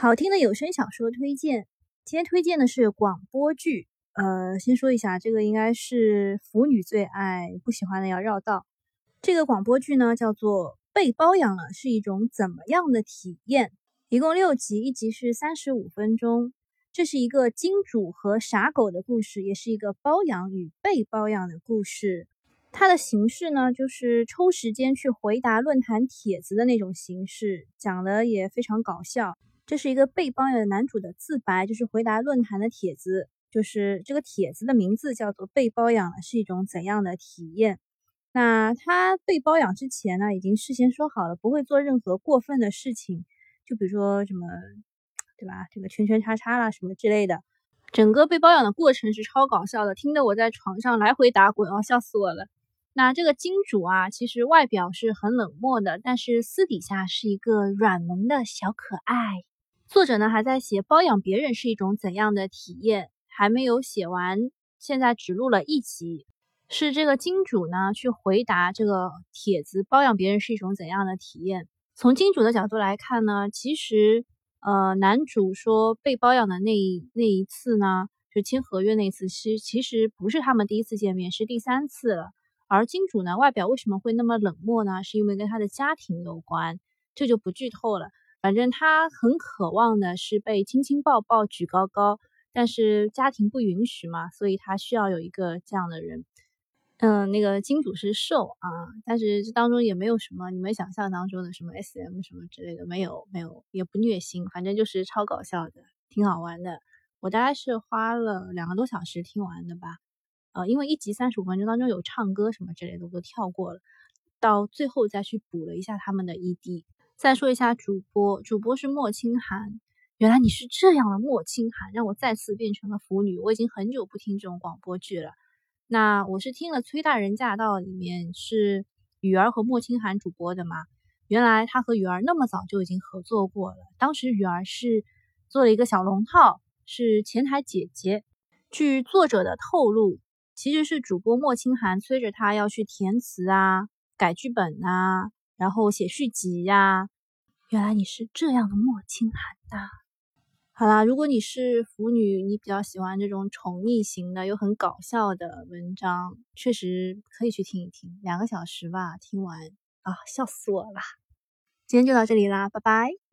好听的有声小说推荐，今天推荐的是广播剧。呃，先说一下，这个应该是腐女最爱，不喜欢的要绕道。这个广播剧呢，叫做《被包养了是一种怎么样的体验》，一共六集，一集是三十五分钟。这是一个金主和傻狗的故事，也是一个包养与被包养的故事。它的形式呢，就是抽时间去回答论坛帖子的那种形式，讲的也非常搞笑。这是一个被包养的男主的自白，就是回答论坛的帖子，就是这个帖子的名字叫做“被包养了是一种怎样的体验”。那他被包养之前呢，已经事先说好了，不会做任何过分的事情，就比如说什么，对吧？这个圈圈叉叉啦什么之类的。整个被包养的过程是超搞笑的，听得我在床上来回打滚，哦，笑死我了。那这个金主啊，其实外表是很冷漠的，但是私底下是一个软萌的小可爱。作者呢还在写包养别人是一种怎样的体验，还没有写完，现在只录了一集，是这个金主呢去回答这个帖子，包养别人是一种怎样的体验。从金主的角度来看呢，其实呃男主说被包养的那一那一次呢，就签合约那一次，其其实不是他们第一次见面，是第三次了。而金主呢外表为什么会那么冷漠呢？是因为跟他的家庭有关，这就不剧透了。反正他很渴望的是被亲亲抱抱举高高，但是家庭不允许嘛，所以他需要有一个这样的人。嗯，那个金主是瘦啊，但是这当中也没有什么你们想象当中的什么 SM 什么之类的，没有没有，也不虐心，反正就是超搞笑的，挺好玩的。我大概是花了两个多小时听完的吧，呃，因为一集三十五分钟当中有唱歌什么之类的，我都跳过了，到最后再去补了一下他们的 ED。再说一下主播，主播是莫清寒。原来你是这样的莫清寒，让我再次变成了腐女。我已经很久不听这种广播剧了。那我是听了《崔大人驾到》里面是雨儿和莫清寒主播的嘛？原来他和雨儿那么早就已经合作过了。当时雨儿是做了一个小龙套，是前台姐姐。据作者的透露，其实是主播莫清寒催着他要去填词啊、改剧本啊。然后写续集呀，原来你是这样的莫清寒呐。好啦，如果你是腐女，你比较喜欢这种宠溺型的又很搞笑的文章，确实可以去听一听，两个小时吧，听完啊，笑死我了。今天就到这里啦，拜拜。